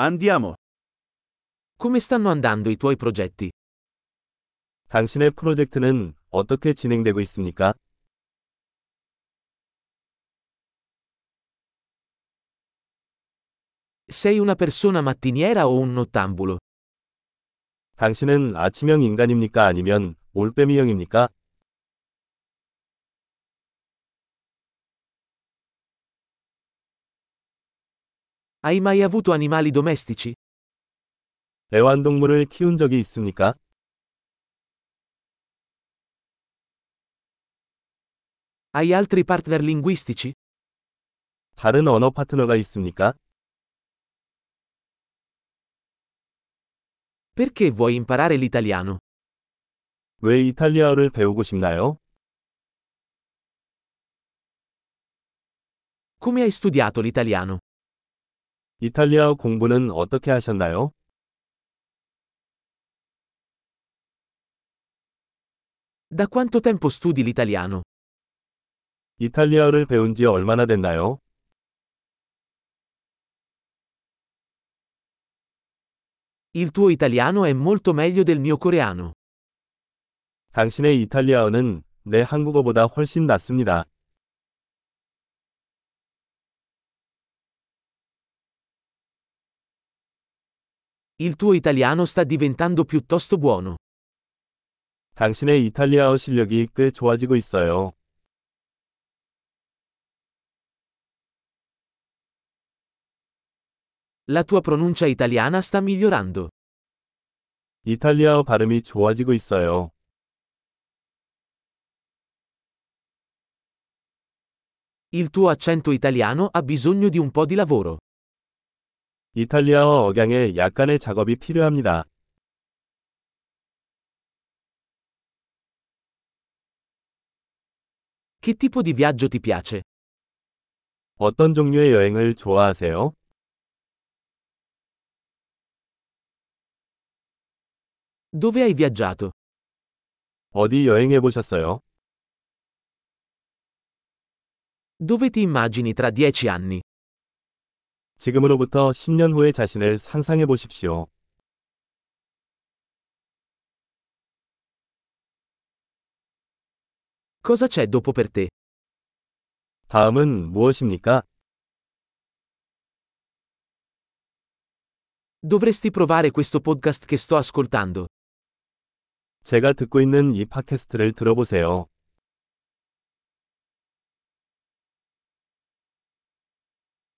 Andiamo. Come stanno andando i tuoi progetti? 당신의 프로젝트는 어떻게 진행되고 있습니까? Sei una persona mattiniera o un nottambulo? 당신은 아침형 인간입니까? 아니면 올빼미형입니까? Hai mai avuto animali domestici? 애완동물을 키운 적이 있습니까? Hai altri partner linguistici? 다른 언어 파트너가 있습니까? Perché vuoi imparare l'italiano? 왜 이탈리아어를 배우고 싶나요? Come hai studiato l'italiano? 이탈리아어 공부는 어떻게 하셨나요? Da quanto tempo studi l'italiano? 이탈리아어를 배운 지 얼마나 됐나요? Il tuo italiano è molto meglio del mio coreano. 당신의 이탈리아어는 내 한국어보다 훨씬 낫습니다. Il tuo italiano sta diventando piuttosto buono. 당신의 이탈리아어 실력이 꽤 좋아지고 있어요. La tua pronuncia italiana sta migliorando. 이탈리아어 발음이 좋아지고 있어요. Il tuo accento italiano ha bisogno di un po' di lavoro. 이탈리아어 억양에 약간의 작업이 필요합니다. Che tipo di viaggio ti piace? 어떤 종류의 여행을 좋아하세요? Dove hai viaggiato? 어디 여행해 보셨어요? Dove ti immagini tra dieci anni? 지금으로부터 10년 후의 자신을 상상해 보십시오. Cosa c'è dopo per te? 다음은 무엇입니까? Dovresti provare questo podcast che sto ascoltando. 제가 듣고 있는 이 팟캐스트를 들어보세요.